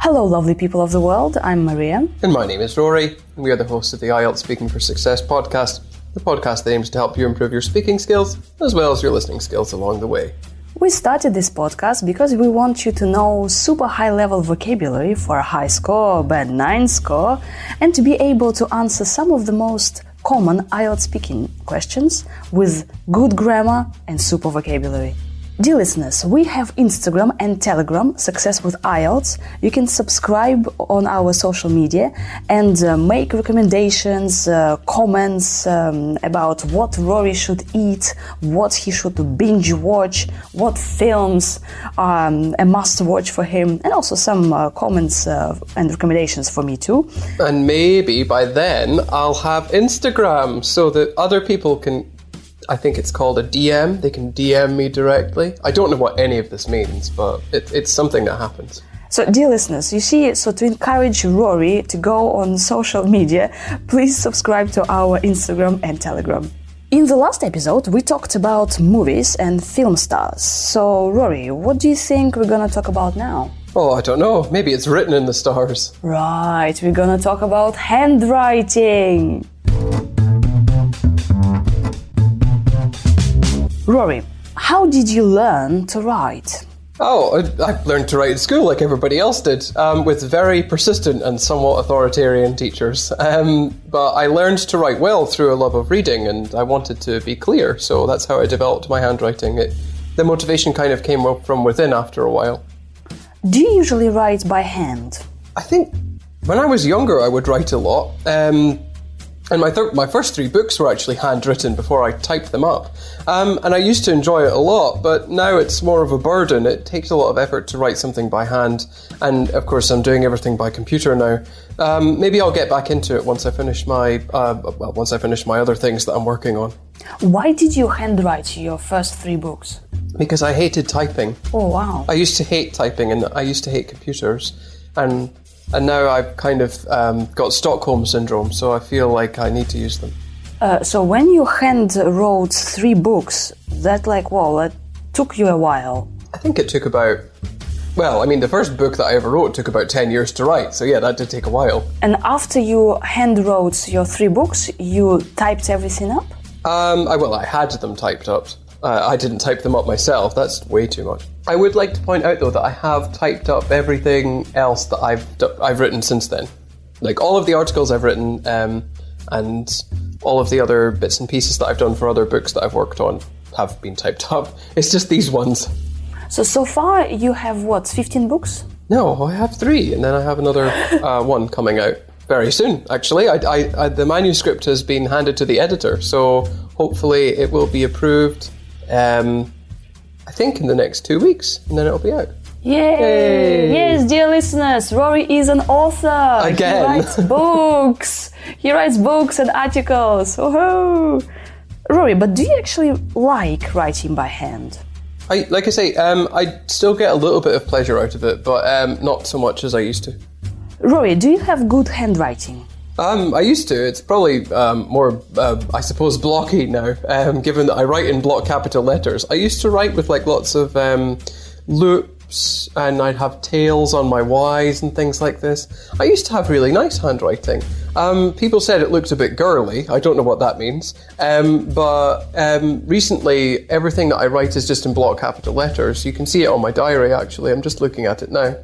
Hello, lovely people of the world. I'm Maria. And my name is Rory, and we are the hosts of the IELTS Speaking for Success podcast, the podcast that aims to help you improve your speaking skills as well as your listening skills along the way. We started this podcast because we want you to know super high level vocabulary for a high score, band 9 score, and to be able to answer some of the most common IELTS speaking questions with good grammar and super vocabulary. Dear listeners, we have Instagram and Telegram, Success with IELTS. You can subscribe on our social media and uh, make recommendations, uh, comments um, about what Rory should eat, what he should binge watch, what films um, a must watch for him, and also some uh, comments uh, and recommendations for me too. And maybe by then I'll have Instagram so that other people can I think it's called a DM. They can DM me directly. I don't know what any of this means, but it, it's something that happens. So, dear listeners, you see, so to encourage Rory to go on social media, please subscribe to our Instagram and Telegram. In the last episode, we talked about movies and film stars. So, Rory, what do you think we're gonna talk about now? Oh, I don't know. Maybe it's written in the stars. Right, we're gonna talk about handwriting. Rory, how did you learn to write? Oh, I, I learned to write at school like everybody else did, um, with very persistent and somewhat authoritarian teachers. Um, but I learned to write well through a love of reading, and I wanted to be clear, so that's how I developed my handwriting. It, the motivation kind of came up from within after a while. Do you usually write by hand? I think when I was younger, I would write a lot. Um, and my, th- my first three books were actually handwritten before I typed them up. Um, and I used to enjoy it a lot, but now it's more of a burden. It takes a lot of effort to write something by hand. And of course, I'm doing everything by computer now. Um, maybe I'll get back into it once I finish my uh, well, once I finish my other things that I'm working on. Why did you handwrite your first three books? Because I hated typing. Oh wow! I used to hate typing, and I used to hate computers, and and now I've kind of um, got Stockholm syndrome, so I feel like I need to use them. Uh, so when you hand wrote three books, that like well, that took you a while. I think it took about. Well, I mean, the first book that I ever wrote took about 10 years to write, so yeah, that did take a while. And after you hand wrote your three books, you typed everything up? Um, I, well, I had them typed up. Uh, I didn't type them up myself, that's way too much. I would like to point out, though, that I have typed up everything else that I've, I've written since then. Like all of the articles I've written, um, and all of the other bits and pieces that I've done for other books that I've worked on have been typed up. It's just these ones. So, so far you have what, 15 books? No, I have three, and then I have another uh, one coming out very soon, actually. I, I, I, the manuscript has been handed to the editor, so hopefully it will be approved, um, I think, in the next two weeks, and then it'll be out. Yay! Yay. Yes, dear listeners, Rory is an author. Again. He writes books. he writes books and articles. Oh, Rory, but do you actually like writing by hand? I, like I say, um, I still get a little bit of pleasure out of it, but um, not so much as I used to. Rory, do you have good handwriting? Um, I used to. It's probably um, more, uh, I suppose, blocky now, um, given that I write in block capital letters. I used to write with like lots of um, loops, and I'd have tails on my Y's and things like this. I used to have really nice handwriting. Um, people said it looked a bit girly. I don't know what that means. Um, but recently, everything that I write is just in block capital letters. You can see it on my diary, actually. I'm just looking at it now.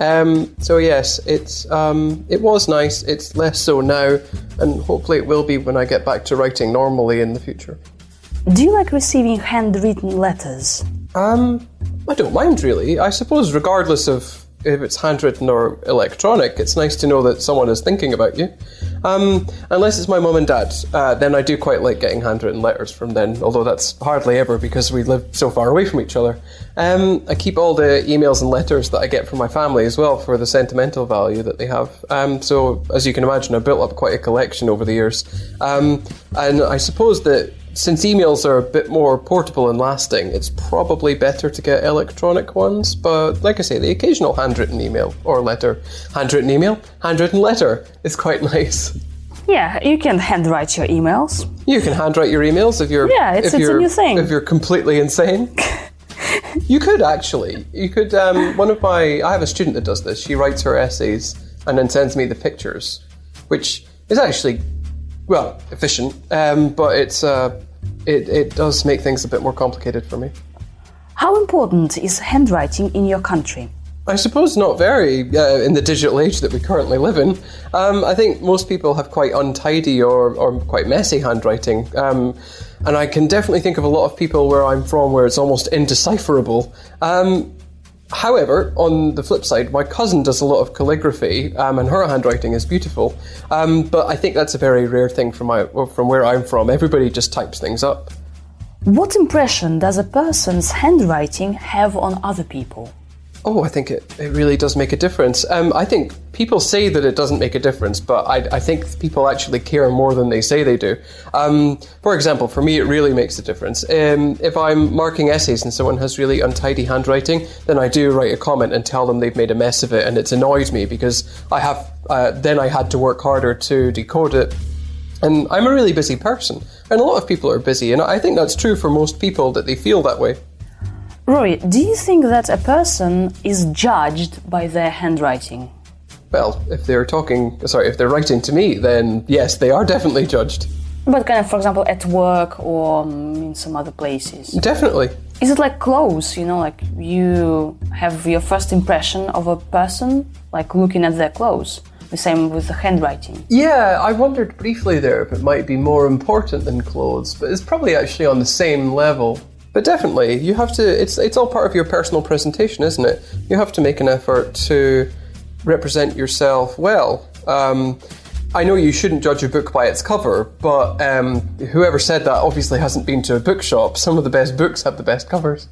Um, so yes, it's um, it was nice. It's less so now, and hopefully it will be when I get back to writing normally in the future. Do you like receiving handwritten letters? Um, I don't mind really. I suppose regardless of if it's handwritten or electronic, it's nice to know that someone is thinking about you. Um, unless it's my mum and dad, uh, then I do quite like getting handwritten letters from them, although that's hardly ever because we live so far away from each other. Um, I keep all the emails and letters that I get from my family as well for the sentimental value that they have. Um, so, as you can imagine, I've built up quite a collection over the years. Um, and I suppose that since emails are a bit more portable and lasting, it's probably better to get electronic ones. But like I say, the occasional handwritten email or letter, handwritten email, handwritten letter is quite nice. Yeah, you can handwrite your emails. You can handwrite your emails if you're Yeah, it's- if it's you're new thing. if you're completely insane. You could actually. You could. Um, one of my. I have a student that does this. She writes her essays and then sends me the pictures, which is actually, well, efficient. Um, but it's uh, it it does make things a bit more complicated for me. How important is handwriting in your country? I suppose not very uh, in the digital age that we currently live in. Um, I think most people have quite untidy or, or quite messy handwriting. Um, and I can definitely think of a lot of people where I'm from where it's almost indecipherable. Um, however, on the flip side, my cousin does a lot of calligraphy, um, and her handwriting is beautiful. Um, but I think that's a very rare thing from my from where I'm from. Everybody just types things up. What impression does a person's handwriting have on other people? Oh, I think it, it really does make a difference. Um, I think people say that it doesn't make a difference, but I, I think people actually care more than they say they do. Um, for example, for me, it really makes a difference. Um, if I'm marking essays and someone has really untidy handwriting, then I do write a comment and tell them they've made a mess of it, and it's annoyed me because I have uh, then I had to work harder to decode it. And I'm a really busy person, and a lot of people are busy, and I think that's true for most people that they feel that way. Rory, do you think that a person is judged by their handwriting? Well, if they're talking, sorry, if they're writing to me, then yes, they are definitely judged. But kind of, for example, at work or um, in some other places. Definitely. Is it like clothes, you know, like you have your first impression of a person, like looking at their clothes? The same with the handwriting. Yeah, I wondered briefly there if it might be more important than clothes, but it's probably actually on the same level. But definitely, you have to. It's it's all part of your personal presentation, isn't it? You have to make an effort to represent yourself well. Um, I know you shouldn't judge a book by its cover, but um, whoever said that obviously hasn't been to a bookshop. Some of the best books have the best covers.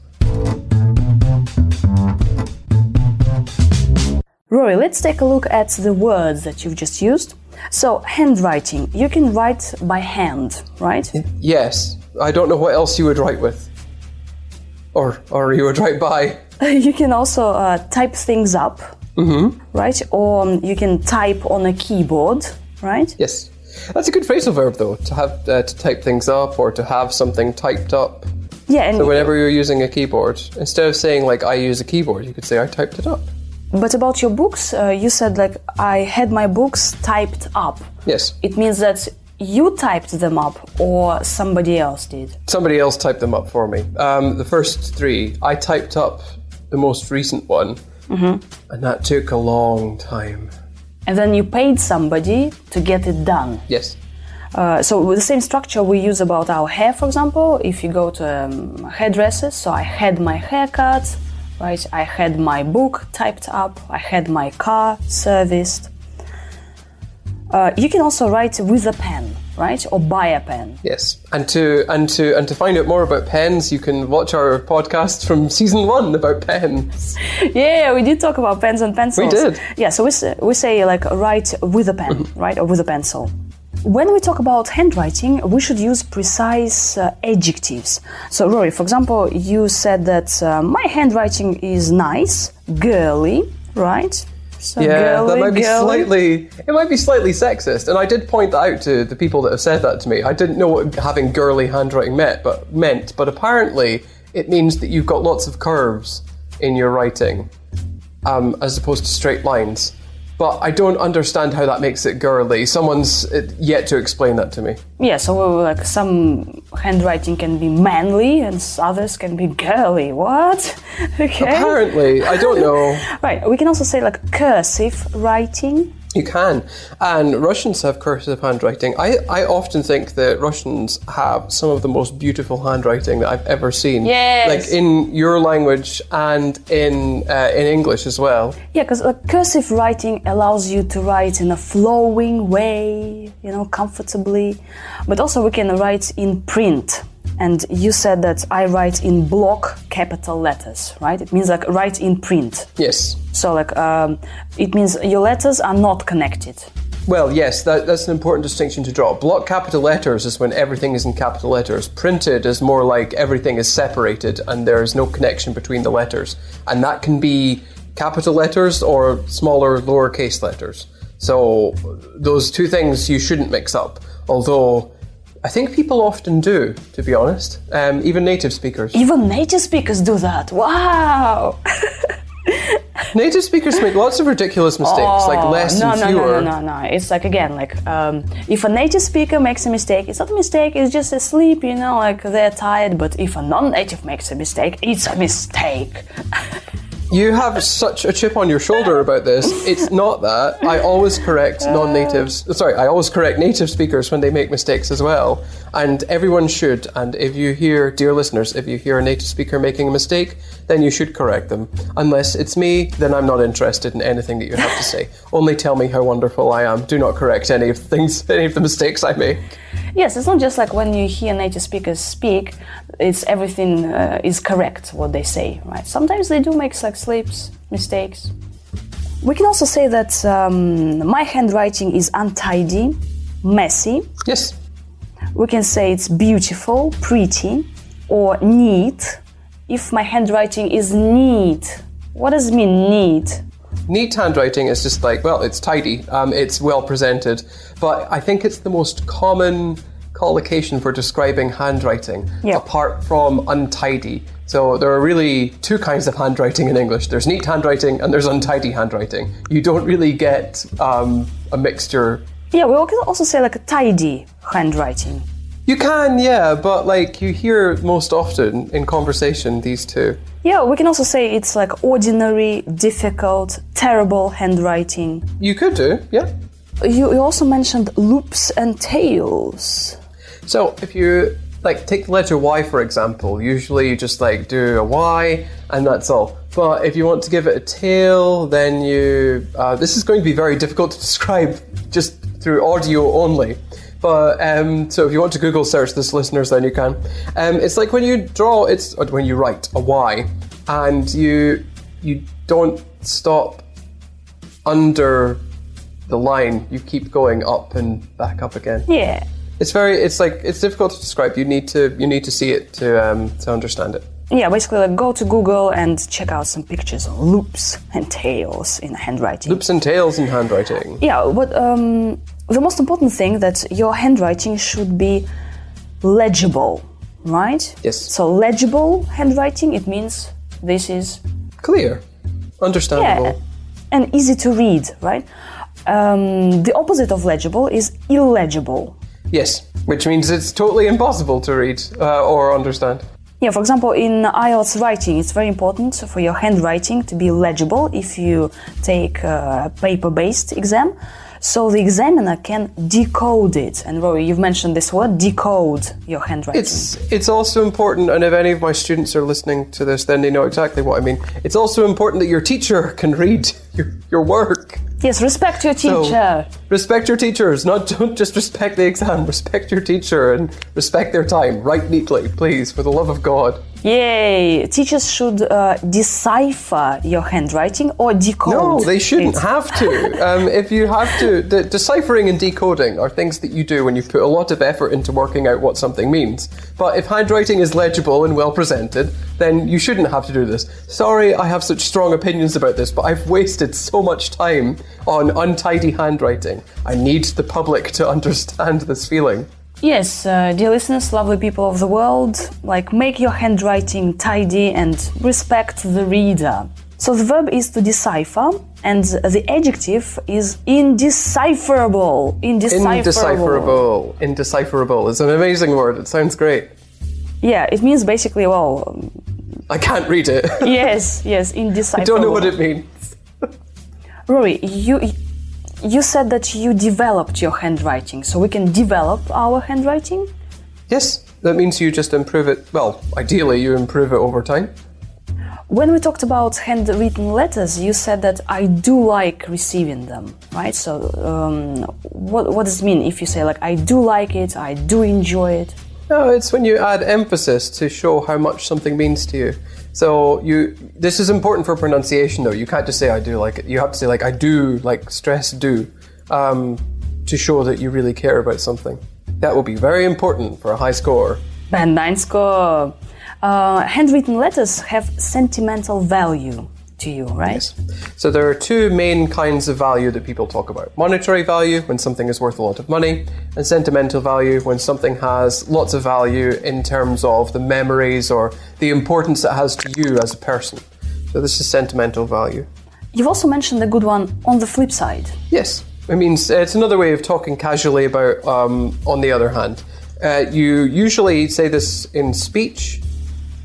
Rory, let's take a look at the words that you've just used. So, handwriting, you can write by hand, right? Yes, I don't know what else you would write with, or or you would write by. you can also uh, type things up, right? Or um, you can type on a keyboard, right? Yes, that's a good phrasal verb though. To have uh, to type things up or to have something typed up. Yeah, and So whenever you're using a keyboard, instead of saying like I use a keyboard, you could say I typed it up. but about your books, uh, you said like I had my books typed up. Yes, It means that you typed them up or somebody else did. somebody else typed them up for me. Um, the first three, I typed up the most recent one, and that took a long time. And then you paid somebody to get it done. Yes. Uh, so with the same structure we use about our hair, for example, if you go to um, hairdressers, so I had my haircut, right? I had my book typed up, I had my car serviced. Uh, you can also write with a pen, right, or buy a pen. Yes, and to and to and to find out more about pens, you can watch our podcast from season one about pens. Yeah, we did talk about pens and pencils. We did. Yeah, so we say, we say like write with a pen, right, or with a pencil. When we talk about handwriting, we should use precise uh, adjectives. So, Rory, for example, you said that uh, my handwriting is nice, girly, right? So Yeah, girly, that might be girly. slightly. It might be slightly sexist, and I did point that out to the people that have said that to me. I didn't know what having girly handwriting meant, but meant, but apparently it means that you've got lots of curves in your writing, um, as opposed to straight lines. But I don't understand how that makes it girly. Someone's yet to explain that to me. Yeah, so like some handwriting can be manly and others can be girly. What? Okay. Apparently, I don't know. Right. We can also say like cursive writing. You can. And Russians have cursive handwriting. I, I often think that Russians have some of the most beautiful handwriting that I've ever seen. Yes. Like in your language and in uh, in English as well. Yeah, because cursive writing allows you to write in a flowing way, you know, comfortably. But also we can write in print. And you said that I write in block capital letters, right? It means like write in print. Yes. So like um, it means your letters are not connected. Well, yes, that, that's an important distinction to draw. Block capital letters is when everything is in capital letters. Printed is more like everything is separated and there is no connection between the letters. And that can be capital letters or smaller lowercase letters. So those two things you shouldn't mix up. Although I think people often do, to be honest. Um, even native speakers. Even native speakers do that. Wow. native speakers make lots of ridiculous mistakes, like less Oh, no, and no, fewer. no, no, no, no. It's like again, like um, if a native speaker makes a mistake, it's not a mistake. It's just a sleep, you know, like they're tired. But if a non-native makes a mistake, it's a mistake. You have such a chip on your shoulder about this. It's not that. I always correct uh. non-natives. Sorry, I always correct native speakers when they make mistakes as well. And everyone should. And if you hear, dear listeners, if you hear a native speaker making a mistake, then you should correct them. Unless it's me, then I'm not interested in anything that you have to say. Only tell me how wonderful I am. Do not correct any of the things, any of the mistakes I make. Yes, it's not just like when you hear native speakers speak, it's everything uh, is correct what they say, right? Sometimes they do make like slips, mistakes. We can also say that um, my handwriting is untidy, messy. Yes. We can say it's beautiful, pretty, or neat. If my handwriting is neat, what does it mean neat? Neat handwriting is just like, well, it's tidy, um, it's well presented, but I think it's the most common collocation for describing handwriting, Yeah. apart from untidy. So there are really two kinds of handwriting in English there's neat handwriting and there's untidy handwriting. You don't really get um, a mixture. Yeah, we can also say like a tidy handwriting. You can, yeah, but like you hear most often in conversation these two. Yeah, we can also say it's like ordinary, difficult, terrible handwriting. You could do, yeah. You, you also mentioned loops and tails. So if you like take the letter Y for example, usually you just like do a Y and that's all. But if you want to give it a tail, then you uh, this is going to be very difficult to describe just through audio only. But um, so if you want to Google search this, listeners, then you can. Um, it's like when you draw, it's when you write a Y, and you you don't stop under the line. You keep going up and back up again. Yeah. It's very. It's like it's difficult to describe. You need to. You need to see it to um, to understand it. Yeah, basically, like go to Google and check out some pictures of loops and tails in handwriting. Loops and tails in handwriting. Yeah, but um, the most important thing that your handwriting should be legible, right? Yes. So legible handwriting, it means this is Clear, understandable. yeah, and easy to read, right? Um, the opposite of legible is illegible. Yes, which means it's totally impossible to read uh, or understand. Yeah, for example, in IELTS writing, it's very important for your handwriting to be legible if you take a paper based exam. So the examiner can decode it. And Rory, you've mentioned this word decode your handwriting. It's it's also important, and if any of my students are listening to this, then they know exactly what I mean. It's also important that your teacher can read your, your work. yes, respect your So, teacher. Respect your teachers. Not don't just respect the exam. Respect your teacher and respect their time. Write neatly, please, for the love of God. Yay! Teachers should uh, decipher your handwriting or decode. No, they shouldn't it. have to. Um, if you have to, the, deciphering and decoding are things that you do when you've put a lot of effort into working out what something means. But if handwriting is legible and well presented, then you shouldn't have to do this. Sorry, I have such strong opinions about this, but I've wasted so much time on untidy handwriting. I need the public to understand this feeling. Yes, uh, dear listeners, lovely people of the world, like make your handwriting tidy and respect the reader. So the verb is to decipher, and the adjective is indecipherable. Indecipherable. Indecipherable. Indecipherable is an amazing word. It sounds great. Yeah, it means basically, well, um, I can't read it. yes, yes, indecipherable. I don't know what it means. Rory, you you said that you developed your handwriting, so we can develop our handwriting. Yes, that means you just improve it. Well, ideally, you improve it over time. When we talked about handwritten letters, you said that I do like receiving them, right? So, um, what, what does it mean if you say, like, I do like it, I do enjoy it? No, it's when you add emphasis to show how much something means to you. So you, this is important for pronunciation, though. You can't just say "I do like it." You have to say like "I do," like stress "do," um, to show that you really care about something. That will be very important for a high score. Band 9 score. Uh, handwritten letters have sentimental value. To you, right? So there are two main kinds of value that people talk about monetary value, when something is worth a lot of money, and sentimental value, when something has lots of value in terms of the memories or the importance it has to you as a person. So this is sentimental value. You've also mentioned a good one on the flip side. Yes, I mean it's another way of talking casually about. Um, on the other hand, uh, you usually say this in speech.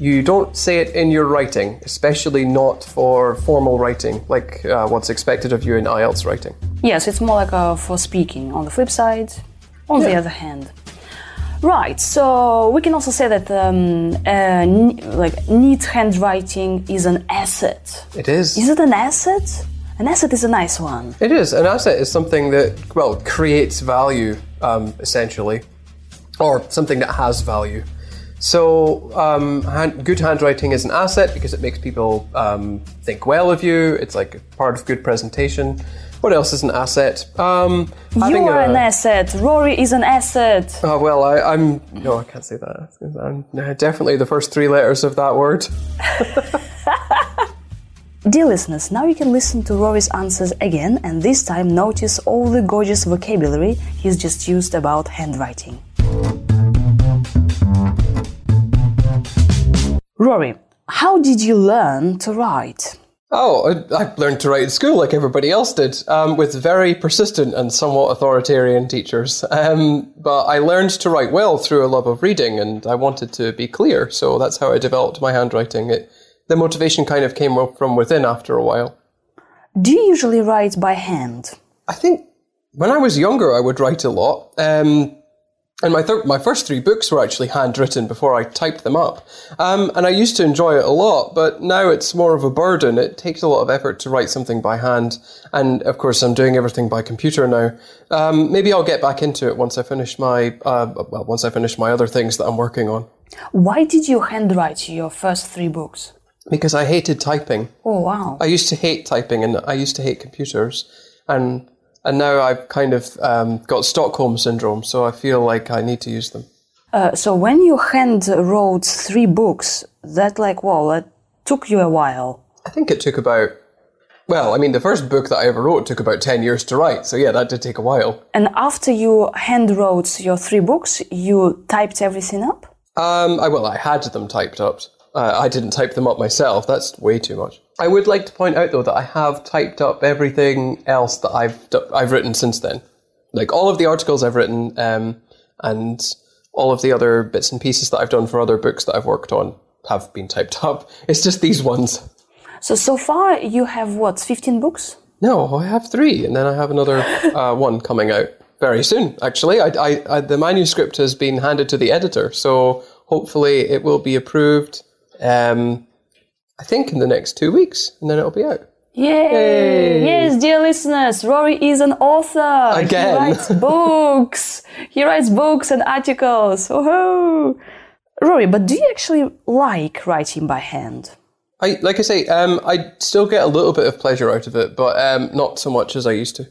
You don't say it in your writing, especially not for formal writing, like uh, what's expected of you in IELTS writing. Yes, it's more like uh, for speaking. On the flip side, on the other hand. Right, so we can also say that um, uh, ne- like neat handwriting is an asset. It is. Is it an asset? An asset is a nice one. It is. An asset is something that, well, creates value, um, essentially, or something that has value. So, um, hand, good handwriting is an asset because it makes people um, think well of you. It's like part of good presentation. What else is an asset? Um, you are a- an asset. Rory is an asset. Oh, well, I, I'm. No, I can't say that. I'm uh, definitely the first three letters of that word. Dear listeners, now you can listen to Rory's answers again and this time notice all the gorgeous vocabulary he's just used about handwriting. Rory, how did you learn to write? Oh, I, I learned to write in school like everybody else did, um, with very persistent and somewhat authoritarian teachers. Um, but I learned to write well through a love of reading, and I wanted to be clear, so that's how I developed my handwriting. It, the motivation kind of came up from within after a while. Do you usually write by hand? I think when I was younger, I would write a lot. Um, and my thir- my first three books were actually handwritten before I typed them up. Um, and I used to enjoy it a lot, but now it's more of a burden. It takes a lot of effort to write something by hand. And of course, I'm doing everything by computer now. Um, maybe I'll get back into it once I finish my, uh, well, once I finish my other things that I'm working on. Why did you handwrite your first three books? Because I hated typing. Oh, wow. I used to hate typing and I used to hate computers. And and now I've kind of um, got Stockholm syndrome, so I feel like I need to use them. Uh, so when you hand wrote three books, that like, well, that took you a while. I think it took about, well, I mean, the first book that I ever wrote took about 10 years to write, so yeah, that did take a while. And after you hand wrote your three books, you typed everything up? Um, I, well, I had them typed up. Uh, I didn't type them up myself. That's way too much. I would like to point out, though, that I have typed up everything else that I've I've written since then, like all of the articles I've written, um, and all of the other bits and pieces that I've done for other books that I've worked on have been typed up. It's just these ones. So, so far you have what, 15 books? No, I have three, and then I have another uh, one coming out very soon. Actually, I, I, I, the manuscript has been handed to the editor, so hopefully it will be approved. Um, I think in the next two weeks, and then it'll be out. Yay! Yes, dear listeners, Rory is an author. Again. He writes books. he writes books and articles. Woohoo! Rory, but do you actually like writing by hand? I like I say, um, I still get a little bit of pleasure out of it, but um, not so much as I used to.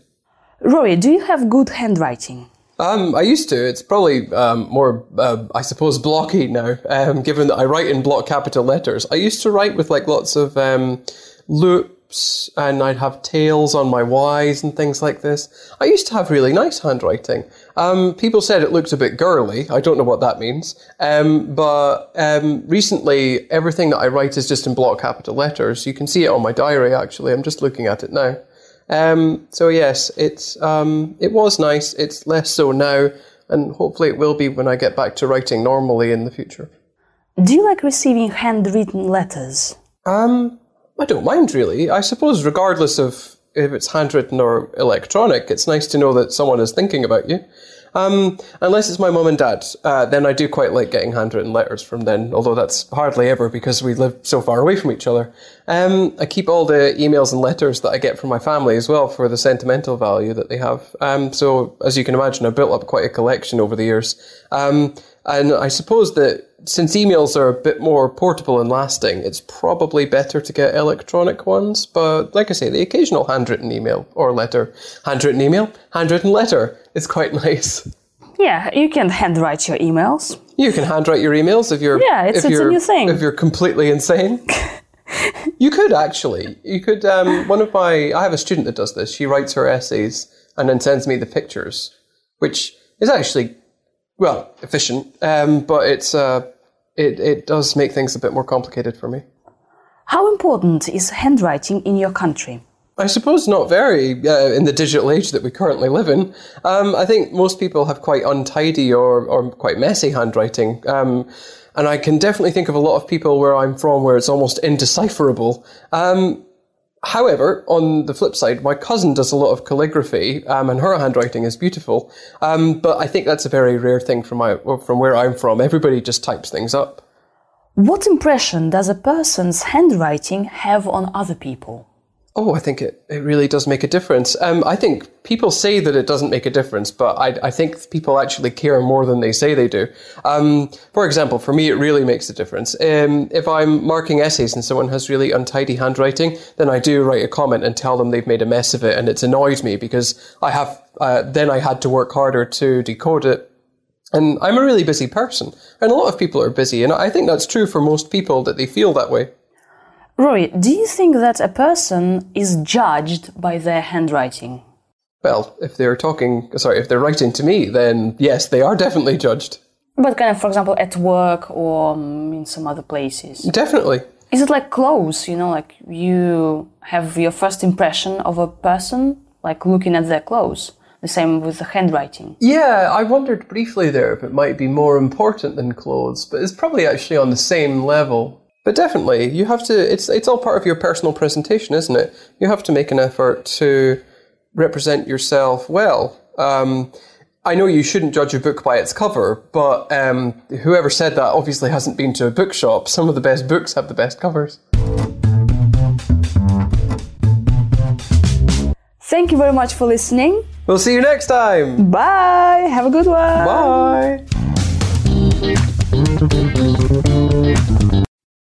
Rory, do you have good handwriting? Um, I used to. It's probably um, more, uh, I suppose, blocky now, um, given that I write in block capital letters. I used to write with like lots of um, loops, and I'd have tails on my Y's and things like this. I used to have really nice handwriting. Um, people said it looked a bit girly. I don't know what that means. Um, but recently, everything that I write is just in block capital letters. You can see it on my diary. Actually, I'm just looking at it now. Um, so yes, it's um, it was nice. It's less so now, and hopefully it will be when I get back to writing normally in the future. Do you like receiving handwritten letters? Um, I don't mind really. I suppose regardless of if it's handwritten or electronic, it's nice to know that someone is thinking about you. Um, unless it's my mum and dad, uh, then I do quite like getting handwritten letters from them, although that's hardly ever because we live so far away from each other. Um, I keep all the emails and letters that I get from my family as well for the sentimental value that they have. Um, so, as you can imagine, I've built up quite a collection over the years. Um, and I suppose that since emails are a bit more portable and lasting, it's probably better to get electronic ones. But like I say, the occasional handwritten email or letter, handwritten email, handwritten letter is quite nice. Yeah, you can handwrite your emails. You can handwrite your emails if you're Yeah, it's- if it's a you're new thing. if you're completely insane. You could actually. You could. Um, one of my. I have a student that does this. She writes her essays and then sends me the pictures, which is actually well efficient. Um, but it's uh, it it does make things a bit more complicated for me. How important is handwriting in your country? I suppose not very uh, in the digital age that we currently live in. Um, I think most people have quite untidy or, or quite messy handwriting. Um, and I can definitely think of a lot of people where I'm from where it's almost indecipherable. Um, however, on the flip side, my cousin does a lot of calligraphy, um, and her handwriting is beautiful. Um, but I think that's a very rare thing from my from where I'm from. Everybody just types things up. What impression does a person's handwriting have on other people? Oh, I think it, it really does make a difference. Um, I think people say that it doesn't make a difference, but I, I think people actually care more than they say they do. Um, for example, for me, it really makes a difference. Um, if I'm marking essays and someone has really untidy handwriting, then I do write a comment and tell them they've made a mess of it, and it's annoyed me because I have uh, then I had to work harder to decode it. And I'm a really busy person, and a lot of people are busy, and I think that's true for most people that they feel that way. Rory, do you think that a person is judged by their handwriting? Well, if they're talking, sorry, if they're writing to me, then yes, they are definitely judged. But kind of, for example, at work or um, in some other places. Definitely. Is it like clothes, you know, like you have your first impression of a person, like looking at their clothes? The same with the handwriting. Yeah, I wondered briefly there if it might be more important than clothes, but it's probably actually on the same level. But definitely, you have to. It's it's all part of your personal presentation, isn't it? You have to make an effort to represent yourself well. Um, I know you shouldn't judge a book by its cover, but um, whoever said that obviously hasn't been to a bookshop. Some of the best books have the best covers. Thank you very much for listening. We'll see you next time. Bye. Have a good one. Bye.